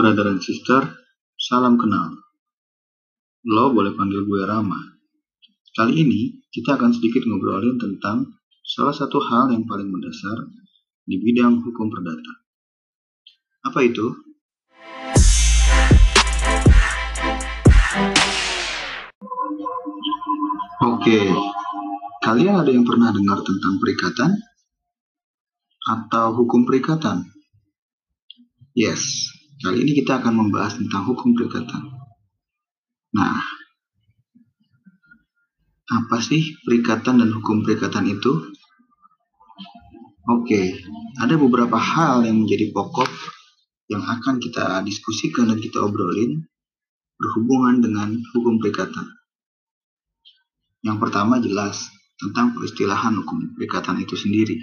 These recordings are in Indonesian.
brother and sister, salam kenal. Lo boleh panggil gue Rama. Kali ini kita akan sedikit ngobrolin tentang salah satu hal yang paling mendasar di bidang hukum perdata. Apa itu? Oke, kalian ada yang pernah dengar tentang perikatan? Atau hukum perikatan? Yes, kali ini kita akan membahas tentang hukum perikatan. Nah, apa sih perikatan dan hukum perikatan itu? Oke, ada beberapa hal yang menjadi pokok yang akan kita diskusikan dan kita obrolin berhubungan dengan hukum perikatan. Yang pertama jelas tentang peristilahan hukum perikatan itu sendiri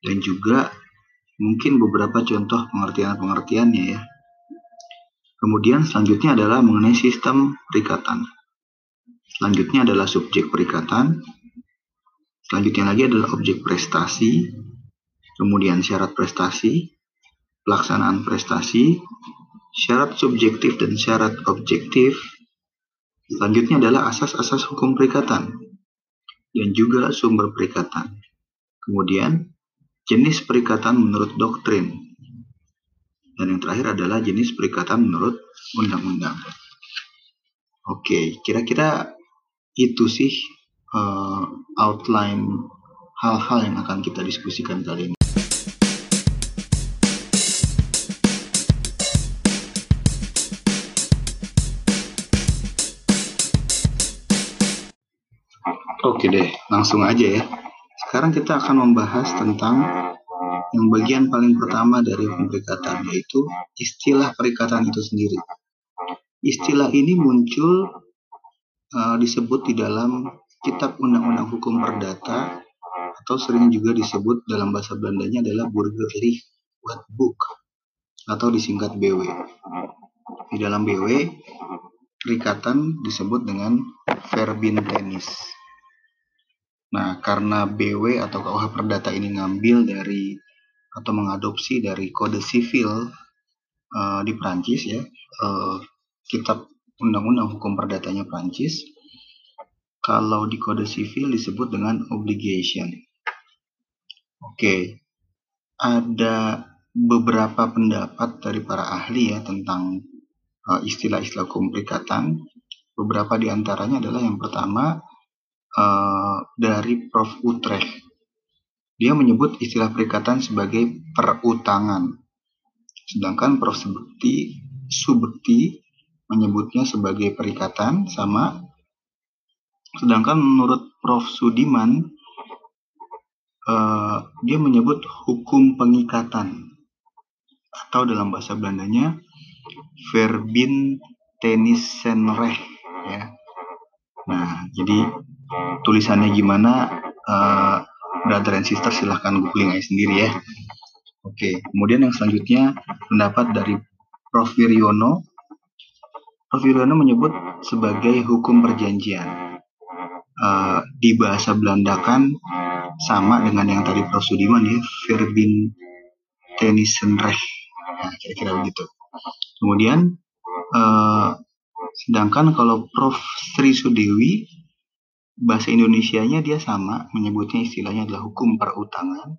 dan juga mungkin beberapa contoh pengertian-pengertiannya ya. Kemudian selanjutnya adalah mengenai sistem perikatan. Selanjutnya adalah subjek perikatan. Selanjutnya lagi adalah objek prestasi. Kemudian syarat prestasi, pelaksanaan prestasi, syarat subjektif dan syarat objektif. Selanjutnya adalah asas-asas hukum perikatan dan juga sumber perikatan. Kemudian jenis perikatan menurut doktrin. Dan yang terakhir adalah jenis perikatan menurut undang-undang. Oke, kira-kira itu sih uh, outline hal-hal yang akan kita diskusikan kali ini. Oke deh, langsung aja ya. Sekarang kita akan membahas tentang yang bagian paling pertama dari hukum perikatan, yaitu istilah perikatan itu sendiri. Istilah ini muncul uh, disebut di dalam Kitab Undang-Undang Hukum Perdata atau sering juga disebut dalam bahasa Belandanya adalah Burgerlich Wetboek atau disingkat BW. Di dalam BW, perikatan disebut dengan verbintenis. Nah, karena BW atau KUH Perdata ini ngambil dari atau mengadopsi dari kode sivil uh, di Prancis ya, uh, kitab undang-undang hukum perdatanya Prancis. Kalau di kode sivil disebut dengan obligation. Oke, okay. ada beberapa pendapat dari para ahli ya tentang uh, istilah-istilah hukum perikatan. Beberapa di antaranya adalah yang pertama uh, dari Prof. Utrecht. Dia menyebut istilah perikatan sebagai perutangan. Sedangkan Prof. Subekti, Subekti menyebutnya sebagai perikatan sama. Sedangkan menurut Prof. Sudiman, uh, dia menyebut hukum pengikatan. Atau dalam bahasa Belandanya, verbin tenisenrecht ya. Nah, jadi tulisannya gimana uh, brother and sister silahkan googling aja sendiri ya. Oke kemudian yang selanjutnya pendapat dari Prof. Wiryono. Prof. Wiryono menyebut sebagai hukum perjanjian. Uh, di bahasa Belanda kan sama dengan yang tadi Prof. Sudiman ya Verbin Tenisenrecht nah kira-kira begitu. Kemudian uh, sedangkan kalau Prof. Sri Sudewi bahasa Indonesianya dia sama, menyebutnya istilahnya adalah hukum perutangan.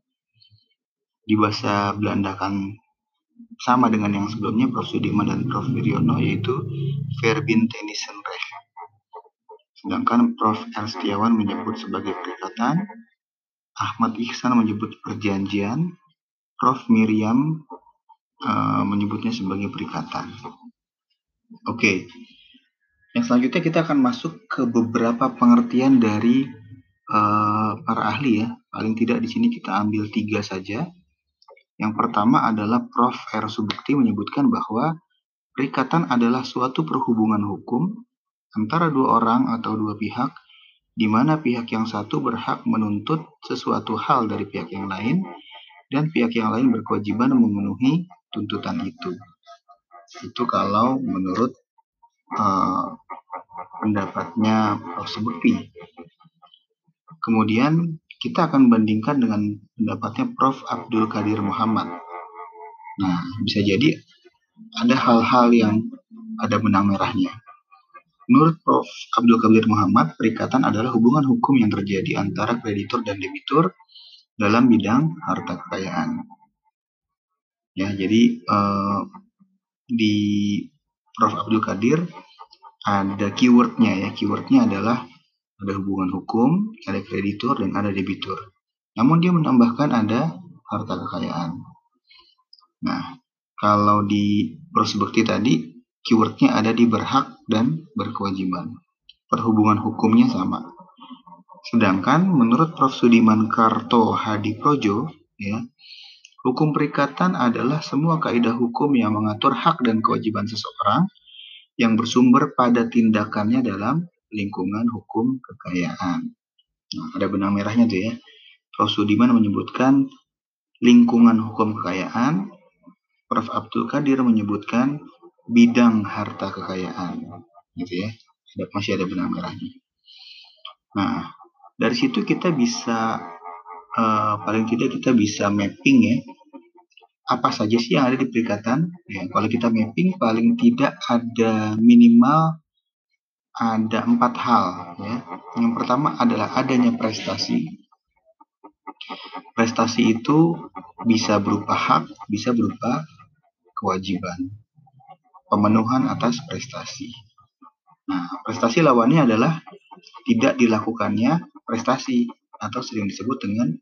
Di bahasa Belanda kan sama dengan yang sebelumnya Prof. Sudirman dan Prof. Wiryono yaitu Verbintennissenrecht. Sedangkan Prof. R. Setiawan menyebut sebagai perikatan, Ahmad Ihsan menyebut perjanjian, Prof. Miriam uh, menyebutnya sebagai perikatan. Oke, okay. Yang selanjutnya kita akan masuk ke beberapa pengertian dari uh, para ahli ya. Paling tidak di sini kita ambil tiga saja. Yang pertama adalah Prof. R. Subukti menyebutkan bahwa perikatan adalah suatu perhubungan hukum antara dua orang atau dua pihak di mana pihak yang satu berhak menuntut sesuatu hal dari pihak yang lain dan pihak yang lain berkewajiban memenuhi tuntutan itu. Itu kalau menurut uh, pendapatnya Prof. Sebekti. Kemudian kita akan bandingkan dengan pendapatnya Prof. Abdul Qadir Muhammad. Nah, bisa jadi ada hal-hal yang ada benang merahnya. Menurut Prof. Abdul Qadir Muhammad, perikatan adalah hubungan hukum yang terjadi antara kreditur dan debitur dalam bidang harta kekayaan. Ya, jadi uh, di Prof. Abdul Qadir ada keywordnya ya, keywordnya adalah ada hubungan hukum, ada kreditur dan ada debitur. Namun dia menambahkan ada harta kekayaan. Nah, kalau di Bekti tadi keywordnya ada di berhak dan berkewajiban. Perhubungan hukumnya sama. Sedangkan menurut Prof. Sudiman Karto Hadi Projo, ya, hukum perikatan adalah semua kaidah hukum yang mengatur hak dan kewajiban seseorang yang bersumber pada tindakannya dalam lingkungan hukum kekayaan. Nah, ada benang merahnya tuh ya. Prof. Sudiman menyebutkan lingkungan hukum kekayaan, Prof. Abdul Qadir menyebutkan bidang harta kekayaan gitu ya masih ada benang merahnya nah dari situ kita bisa uh, paling tidak kita bisa mapping ya apa saja sih yang ada di perikatan ya kalau kita mapping paling tidak ada minimal ada empat hal ya yang pertama adalah adanya prestasi prestasi itu bisa berupa hak bisa berupa kewajiban pemenuhan atas prestasi. Nah, prestasi lawannya adalah tidak dilakukannya prestasi atau sering disebut dengan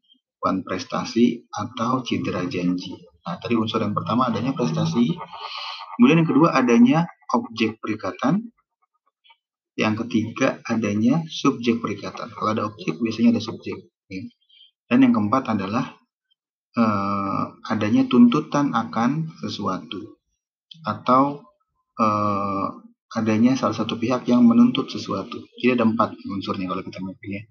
wan prestasi atau cedera janji. Nah, tadi unsur yang pertama adanya prestasi, kemudian yang kedua adanya objek perikatan, yang ketiga adanya subjek perikatan. Kalau ada objek biasanya ada subjek. Ya. Dan yang keempat adalah eh, adanya tuntutan akan sesuatu atau uh, adanya salah satu pihak yang menuntut sesuatu. Jadi ada empat unsurnya kalau kita mapping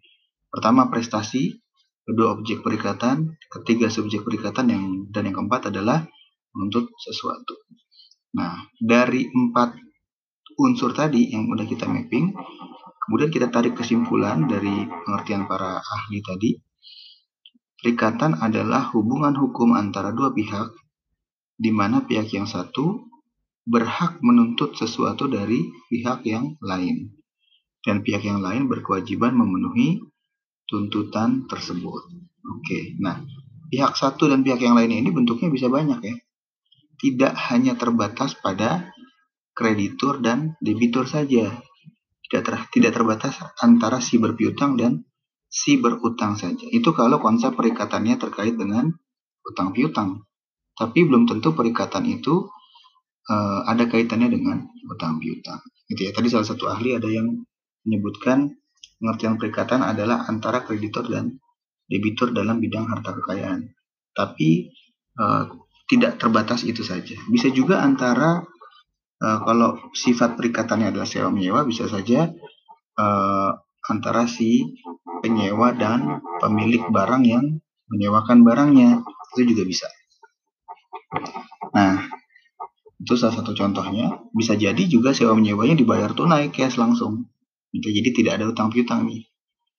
Pertama prestasi, kedua objek perikatan, ketiga subjek perikatan yang dan yang keempat adalah menuntut sesuatu. Nah, dari empat unsur tadi yang udah kita mapping, kemudian kita tarik kesimpulan dari pengertian para ahli tadi. Perikatan adalah hubungan hukum antara dua pihak di mana pihak yang satu berhak menuntut sesuatu dari pihak yang lain, dan pihak yang lain berkewajiban memenuhi tuntutan tersebut. Oke, nah pihak satu dan pihak yang lain ini bentuknya bisa banyak ya, tidak hanya terbatas pada kreditur dan debitur saja, tidak ter, tidak terbatas antara si berpiutang dan si berutang saja. Itu kalau konsep perikatannya terkait dengan utang piutang. Tapi belum tentu perikatan itu uh, ada kaitannya dengan utang piutang. Gitu ya. Tadi salah satu ahli ada yang menyebutkan pengertian perikatan adalah antara kreditor dan debitur dalam bidang harta kekayaan. Tapi uh, tidak terbatas itu saja. Bisa juga antara uh, kalau sifat perikatannya adalah sewa menyewa bisa saja uh, antara si penyewa dan pemilik barang yang menyewakan barangnya itu juga bisa. Nah, itu salah satu contohnya. Bisa jadi juga sewa menyewanya dibayar tunai cash langsung. Gitu, jadi tidak ada utang piutang nih.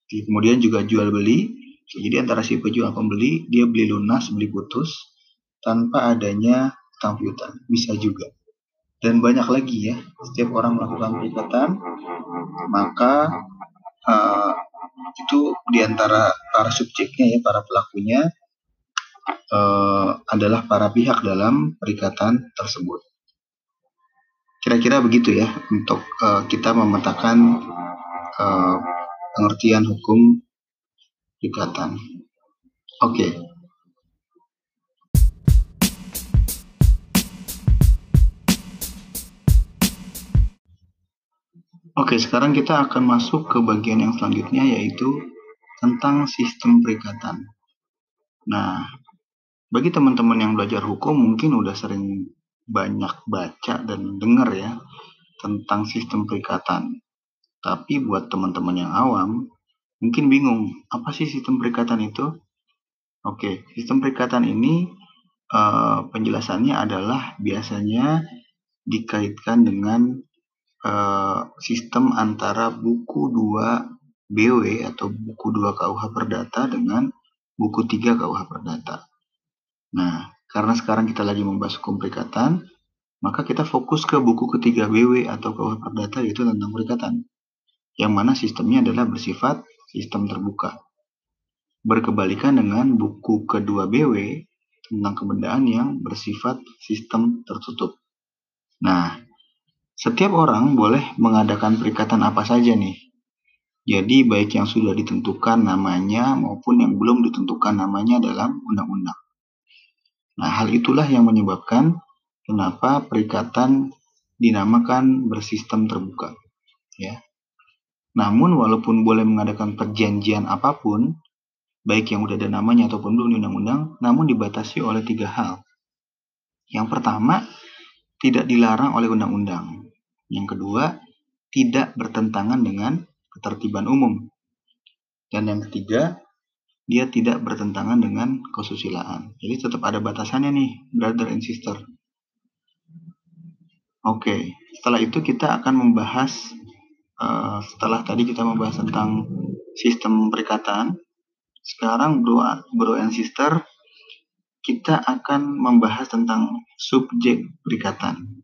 Kemudian juga jual beli. Jadi antara si penjual pembeli dia beli lunas, beli putus tanpa adanya utang piutang. Bisa juga. Dan banyak lagi ya. Setiap orang melakukan perikatan maka uh, itu di antara para subjeknya ya para pelakunya uh, adalah para pihak dalam perikatan tersebut. Kira-kira begitu ya untuk uh, kita memetakan uh, pengertian hukum ikatan. Oke. Okay. Oke, sekarang kita akan masuk ke bagian yang selanjutnya yaitu tentang sistem perikatan. Nah, bagi teman-teman yang belajar hukum mungkin udah sering banyak baca dan dengar ya tentang sistem perikatan. Tapi buat teman-teman yang awam, mungkin bingung, apa sih sistem perikatan itu? Oke, sistem perikatan ini uh, penjelasannya adalah biasanya dikaitkan dengan uh, sistem antara buku 2 BW atau buku 2 KUH Perdata dengan buku 3 KUH Perdata. Nah, karena sekarang kita lagi membahas hukum perikatan, maka kita fokus ke buku ketiga BW atau KUH Perdata yaitu tentang perikatan. Yang mana sistemnya adalah bersifat sistem terbuka. Berkebalikan dengan buku kedua BW tentang kebendaan yang bersifat sistem tertutup. Nah, setiap orang boleh mengadakan perikatan apa saja nih. Jadi baik yang sudah ditentukan namanya maupun yang belum ditentukan namanya dalam undang-undang. Nah, hal itulah yang menyebabkan kenapa perikatan dinamakan bersistem terbuka. Ya. Namun walaupun boleh mengadakan perjanjian apa pun, baik yang udah ada namanya ataupun belum di undang-undang, namun dibatasi oleh tiga hal. Yang pertama, tidak dilarang oleh undang-undang. Yang kedua, tidak bertentangan dengan ketertiban umum. Dan yang ketiga, dia tidak bertentangan dengan kesusilaan. Jadi tetap ada batasannya nih, brother and sister. Oke, setelah itu kita akan membahas uh, setelah tadi kita membahas tentang sistem perikataan. Sekarang bro, bro and sister kita akan membahas tentang subjek perikatan.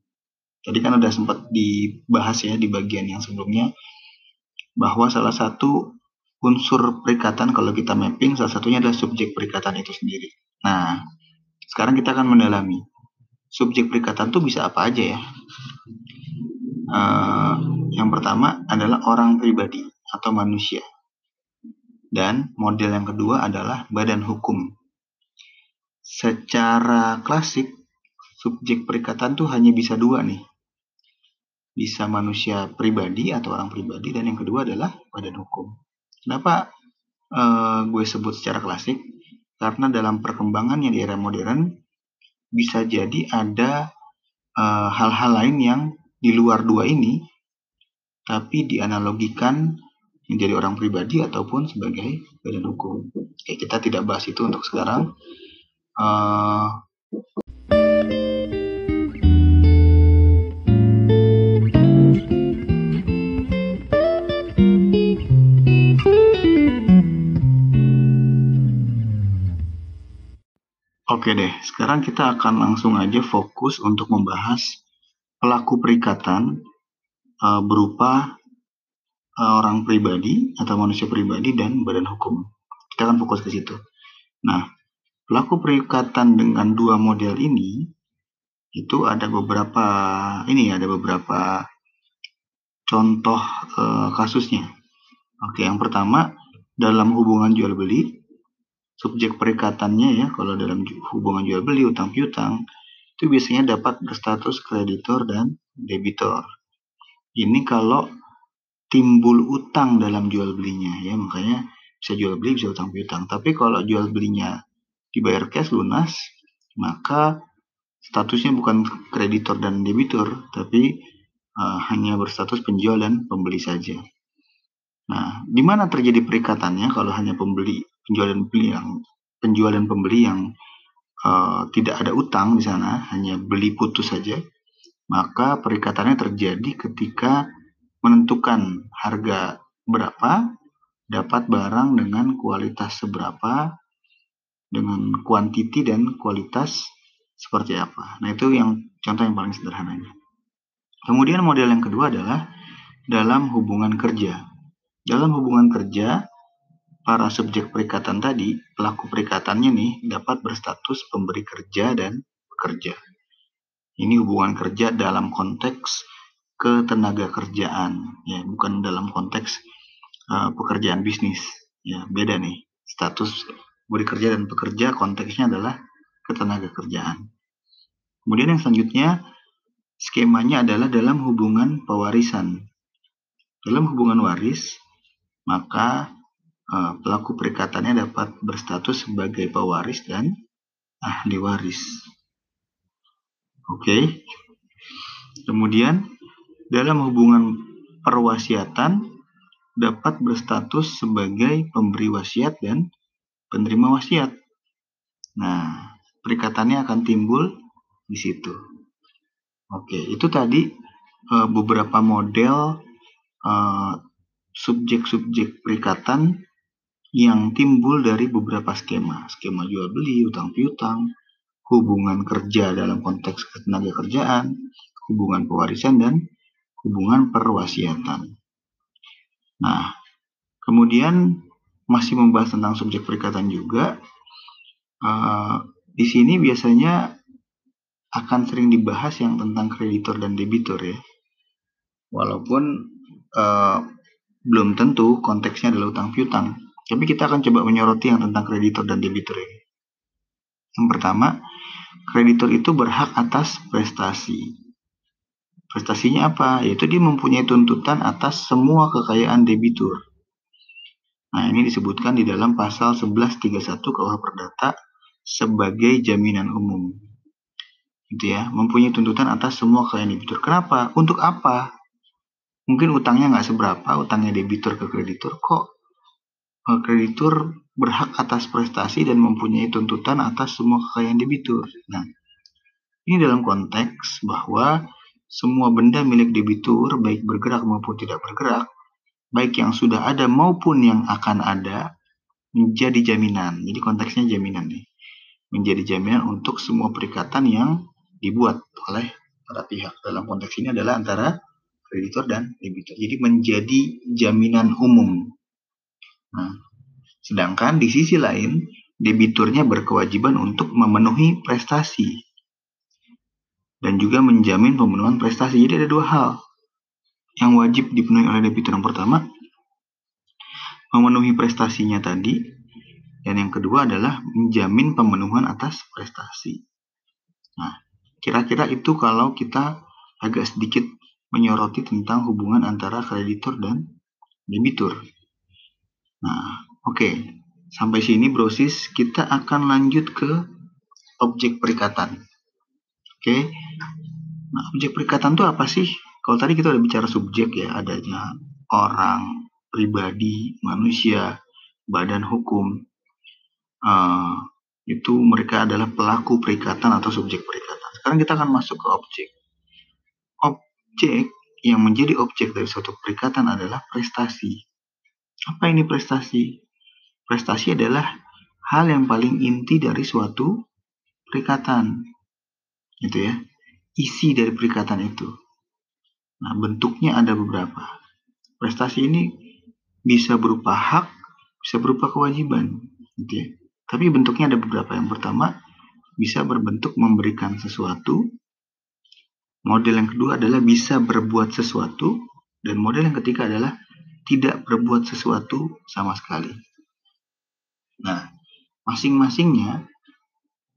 Tadi kan udah sempat dibahas ya di bagian yang sebelumnya bahwa salah satu unsur perikatan kalau kita mapping salah satunya adalah subjek perikatan itu sendiri. Nah, sekarang kita akan mendalami subjek perikatan itu bisa apa aja ya. Uh, yang pertama adalah orang pribadi atau manusia. Dan model yang kedua adalah badan hukum. Secara klasik, subjek perikatan tuh hanya bisa dua nih. Bisa manusia pribadi atau orang pribadi dan yang kedua adalah badan hukum. Kenapa uh, gue sebut secara klasik? Karena dalam perkembangan yang di era modern, bisa jadi ada eh, hal-hal uh, lain yang di luar dua ini, tapi dianalogikan menjadi orang pribadi ataupun sebagai badan hukum. Oke, kita tidak bahas itu untuk sekarang. Uh, Oke deh, sekarang kita akan langsung aja fokus untuk membahas pelaku perikatan uh, berupa uh, orang pribadi atau manusia pribadi dan badan hukum. Kita akan fokus ke situ. Nah, pelaku perikatan dengan dua model ini itu ada beberapa ini ada beberapa contoh uh, kasusnya. Oke, yang pertama dalam hubungan jual beli subjek perikatannya ya kalau dalam hubungan jual beli utang piutang itu biasanya dapat berstatus kreditor dan debitor. Ini kalau timbul utang dalam jual belinya ya makanya bisa jual beli bisa utang piutang. Tapi kalau jual belinya dibayar cash lunas maka statusnya bukan kreditor dan debitur tapi uh, hanya berstatus penjual dan pembeli saja. Nah, di mana terjadi perikatannya kalau hanya pembeli penjual dan beli yang penjual dan pembeli yang uh, tidak ada utang di sana, hanya beli putus saja, maka perikatannya terjadi ketika menentukan harga berapa, dapat barang dengan kualitas seberapa, dengan kuantiti dan kualitas seperti apa. Nah, itu yang contoh yang paling sederhananya. Kemudian model yang kedua adalah dalam hubungan kerja. Dalam hubungan kerja, para subjek perikatan tadi, pelaku perikatannya nih dapat berstatus pemberi kerja dan pekerja. Ini hubungan kerja dalam konteks ketenaga kerjaan, ya bukan dalam konteks uh, pekerjaan bisnis. Ya beda nih status pemberi kerja dan pekerja konteksnya adalah ketenaga kerjaan. Kemudian yang selanjutnya skemanya adalah dalam hubungan pewarisan. Dalam hubungan waris, maka uh, pelaku perikatannya dapat berstatus sebagai pewaris dan ahli waris. Oke. Okay. Kemudian dalam hubungan perwasiatan dapat berstatus sebagai pemberi wasiat dan penerima wasiat. Nah, perikatannya akan timbul di situ. Oke, itu tadi uh, beberapa model uh, subjek-subjek perikatan yang timbul dari beberapa skema, skema jual beli, utang piutang, hubungan kerja dalam konteks ketenaga kerjaan, hubungan pewarisan, dan hubungan perwasiatan. Nah, kemudian masih membahas tentang subjek perikatan juga. Uh, di sini biasanya akan sering dibahas yang tentang kreditor dan debitur ya. Walaupun uh, belum tentu konteksnya adalah utang piutang, tapi kita akan coba menyoroti yang tentang kreditor dan debitur ini. Yang pertama, kreditor itu berhak atas prestasi. Prestasinya apa? Yaitu dia mempunyai tuntutan atas semua kekayaan debitur. Nah, ini disebutkan di dalam pasal 1131 KUH Perdata sebagai jaminan umum. Gitu ya, mempunyai tuntutan atas semua kekayaan debitur. Kenapa? Untuk apa? Mungkin utangnya nggak seberapa, utangnya debitur ke kreditur. Kok kreditur berhak atas prestasi dan mempunyai tuntutan atas semua kekayaan debitur? Nah, ini dalam konteks bahwa semua benda milik debitur, baik bergerak maupun tidak bergerak, baik yang sudah ada maupun yang akan ada, menjadi jaminan. Jadi konteksnya jaminan nih. Menjadi jaminan untuk semua perikatan yang dibuat oleh para pihak. Dalam konteks ini adalah antara kreditor dan debitur. Jadi menjadi jaminan umum. Nah, sedangkan di sisi lain, debiturnya berkewajiban untuk memenuhi prestasi dan juga menjamin pemenuhan prestasi. Jadi ada dua hal yang wajib dipenuhi oleh debitur. Yang pertama, memenuhi prestasinya tadi, dan yang kedua adalah menjamin pemenuhan atas prestasi. Nah, kira-kira itu kalau kita agak sedikit menyoroti tentang hubungan antara kreditur dan debitur. Nah, oke. Okay. Sampai sini brosis kita akan lanjut ke objek perikatan. Oke. Okay. Nah, objek perikatan itu apa sih? Kalau tadi kita udah bicara subjek ya, adanya orang, pribadi, manusia, badan hukum. Uh, itu mereka adalah pelaku perikatan atau subjek perikatan. Sekarang kita akan masuk ke objek. Objek yang menjadi objek dari suatu perikatan adalah prestasi. Apa ini prestasi? Prestasi adalah hal yang paling inti dari suatu perikatan gitu ya. Isi dari perikatan itu. Nah bentuknya ada beberapa. Prestasi ini bisa berupa hak bisa berupa kewajiban gitu ya. Tapi bentuknya ada beberapa. Yang pertama bisa berbentuk memberikan sesuatu. Model yang kedua adalah bisa berbuat sesuatu. Dan model yang ketiga adalah tidak berbuat sesuatu sama sekali nah masing-masingnya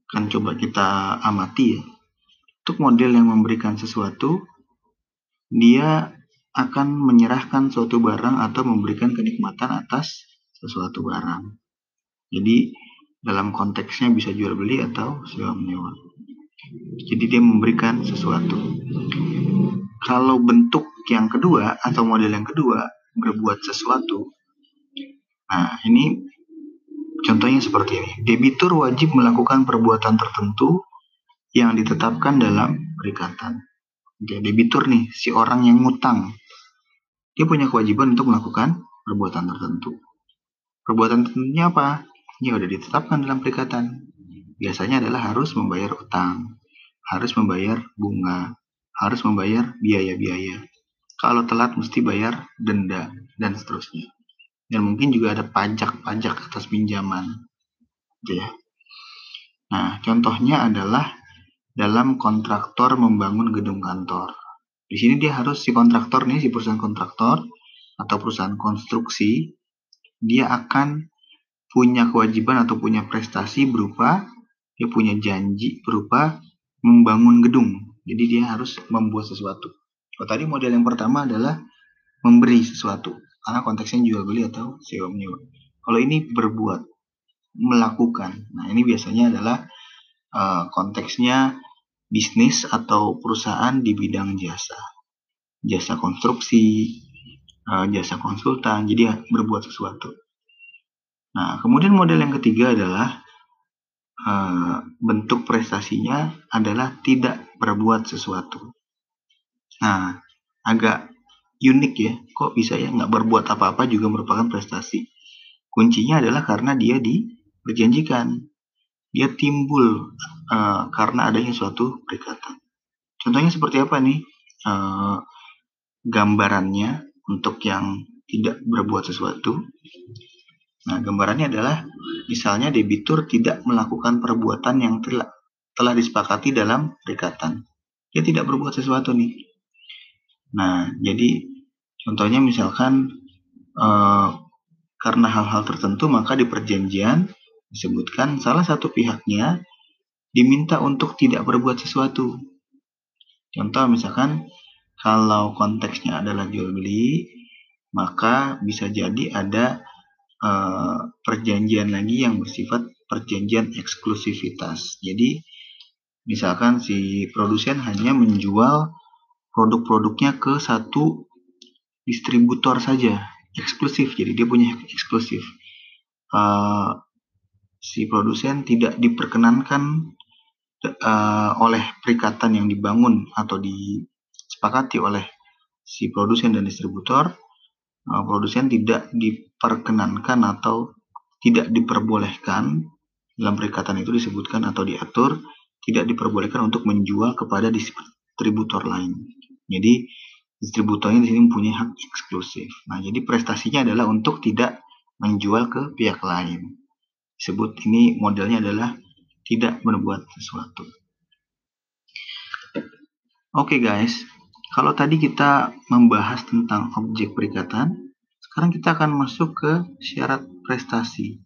kan coba kita amati ya untuk model yang memberikan sesuatu, dia akan menyerahkan suatu barang atau memberikan kenikmatan atas sesuatu barang. Jadi dalam konteksnya bisa jual beli atau sewa menyewa. Jadi dia memberikan sesuatu. Kalau bentuk yang kedua atau model yang kedua berbuat sesuatu. Nah, ini contohnya seperti ini. Debitur wajib melakukan perbuatan tertentu yang ditetapkan dalam perikatan. Oke, debitur nih, si orang yang ngutang. Dia punya kewajiban untuk melakukan perbuatan tertentu. Perbuatan tertentunya apa? Ya udah ditetapkan dalam perikatan. Biasanya adalah harus membayar utang, harus membayar bunga, harus membayar biaya-biaya. Kalau telat mesti bayar denda dan seterusnya. Dan mungkin juga ada pajak-pajak atas pinjaman. Oke ya. Nah, contohnya adalah dalam kontraktor membangun gedung kantor. Di sini dia harus si kontraktor nih, si perusahaan kontraktor atau perusahaan konstruksi, dia akan punya kewajiban atau punya prestasi berupa dia punya janji berupa membangun gedung. Jadi dia harus membuat sesuatu. Kalau tadi model yang pertama adalah memberi sesuatu, karena konteksnya jual beli atau sewa menyewa. Kalau ini berbuat, melakukan. Nah ini biasanya adalah uh, konteksnya bisnis atau perusahaan di bidang jasa, jasa konstruksi, uh, jasa konsultan, jadi berbuat sesuatu. Nah, kemudian model yang ketiga adalah uh, bentuk prestasinya adalah tidak berbuat sesuatu. Nah, agak unik ya, kok bisa ya nggak berbuat apa-apa juga merupakan prestasi. Kuncinya adalah karena dia diperjanjikan dia timbul uh, karena adanya suatu perikatan. Contohnya seperti apa nih? Uh, gambarannya untuk yang tidak berbuat sesuatu. Nah, gambarannya adalah misalnya debitur tidak melakukan perbuatan yang telah, telah disepakati dalam perikatan. Dia tidak berbuat sesuatu nih. Nah, jadi contohnya misalkan uh, karena hal-hal tertentu maka di perjanjian disebutkan salah satu pihaknya diminta untuk tidak berbuat sesuatu. Contoh misalkan kalau konteksnya adalah jual beli, maka bisa jadi ada uh, perjanjian lagi yang bersifat perjanjian eksklusivitas. Jadi misalkan si produsen hanya menjual produk-produknya ke satu distributor saja, eksklusif. Jadi dia punya eksklusif. Uh, si produsen tidak diperkenankan uh, oleh perikatan yang dibangun atau disepakati oleh si produsen dan distributor, uh, produsen tidak diperkenankan atau tidak diperbolehkan dalam perikatan itu disebutkan atau diatur tidak diperbolehkan untuk menjual kepada distributor lain. Jadi distributornya di sini mempunyai hak eksklusif. Nah, jadi prestasinya adalah untuk tidak menjual ke pihak lain disebut ini modelnya adalah tidak berbuat sesuatu. Oke okay guys, kalau tadi kita membahas tentang objek perikatan, sekarang kita akan masuk ke syarat prestasi.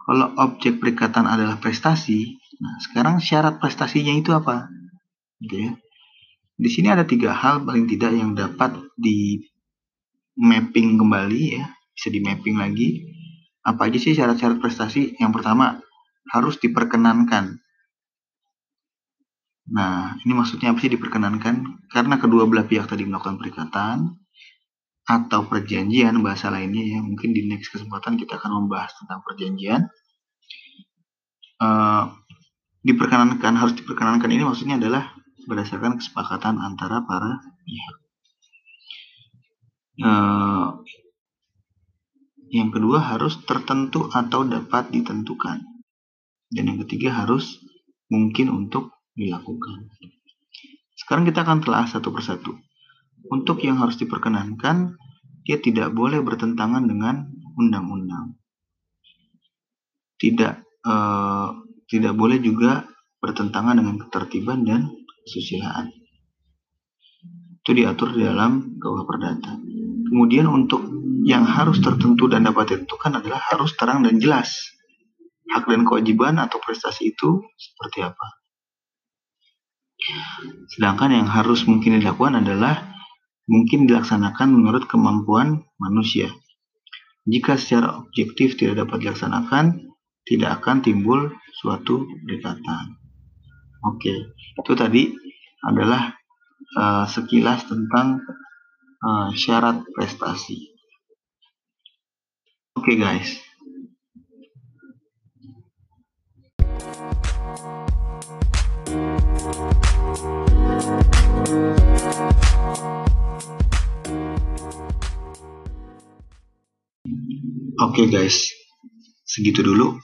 Kalau objek perikatan adalah prestasi, nah sekarang syarat prestasinya itu apa? Gitu ya. Di sini ada tiga hal paling tidak yang dapat di mapping kembali ya, bisa di mapping lagi apa aja sih syarat-syarat prestasi? Yang pertama, harus diperkenankan. Nah, ini maksudnya apa sih diperkenankan? Karena kedua belah pihak tadi melakukan perikatan atau perjanjian bahasa lainnya ya. Mungkin di next kesempatan kita akan membahas tentang perjanjian. Uh, diperkenankan harus diperkenankan ini maksudnya adalah berdasarkan kesepakatan antara para pihak. Uh, yang kedua harus tertentu atau dapat ditentukan. Dan yang ketiga harus mungkin untuk dilakukan. Sekarang kita akan telah satu persatu. Untuk yang harus diperkenankan, dia tidak boleh bertentangan dengan undang-undang. Tidak eh, tidak boleh juga bertentangan dengan ketertiban dan kesusilaan. Itu diatur di dalam KUH Perdata. Kemudian untuk yang harus tertentu dan dapat ditentukan adalah harus terang dan jelas. Hak dan kewajiban atau prestasi itu seperti apa. Sedangkan yang harus mungkin dilakukan adalah mungkin dilaksanakan menurut kemampuan manusia. Jika secara objektif tidak dapat dilaksanakan, tidak akan timbul suatu dekatan. Oke, itu tadi adalah uh, sekilas tentang uh, syarat prestasi. Oke okay, guys. Oke okay guys, segitu dulu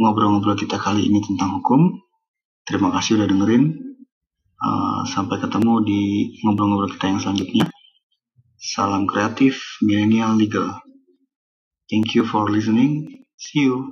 ngobrol-ngobrol kita kali ini tentang hukum. Terima kasih udah dengerin. Uh, sampai ketemu di ngobrol-ngobrol kita yang selanjutnya. Salam kreatif, milenial legal. Thank you for listening. See you.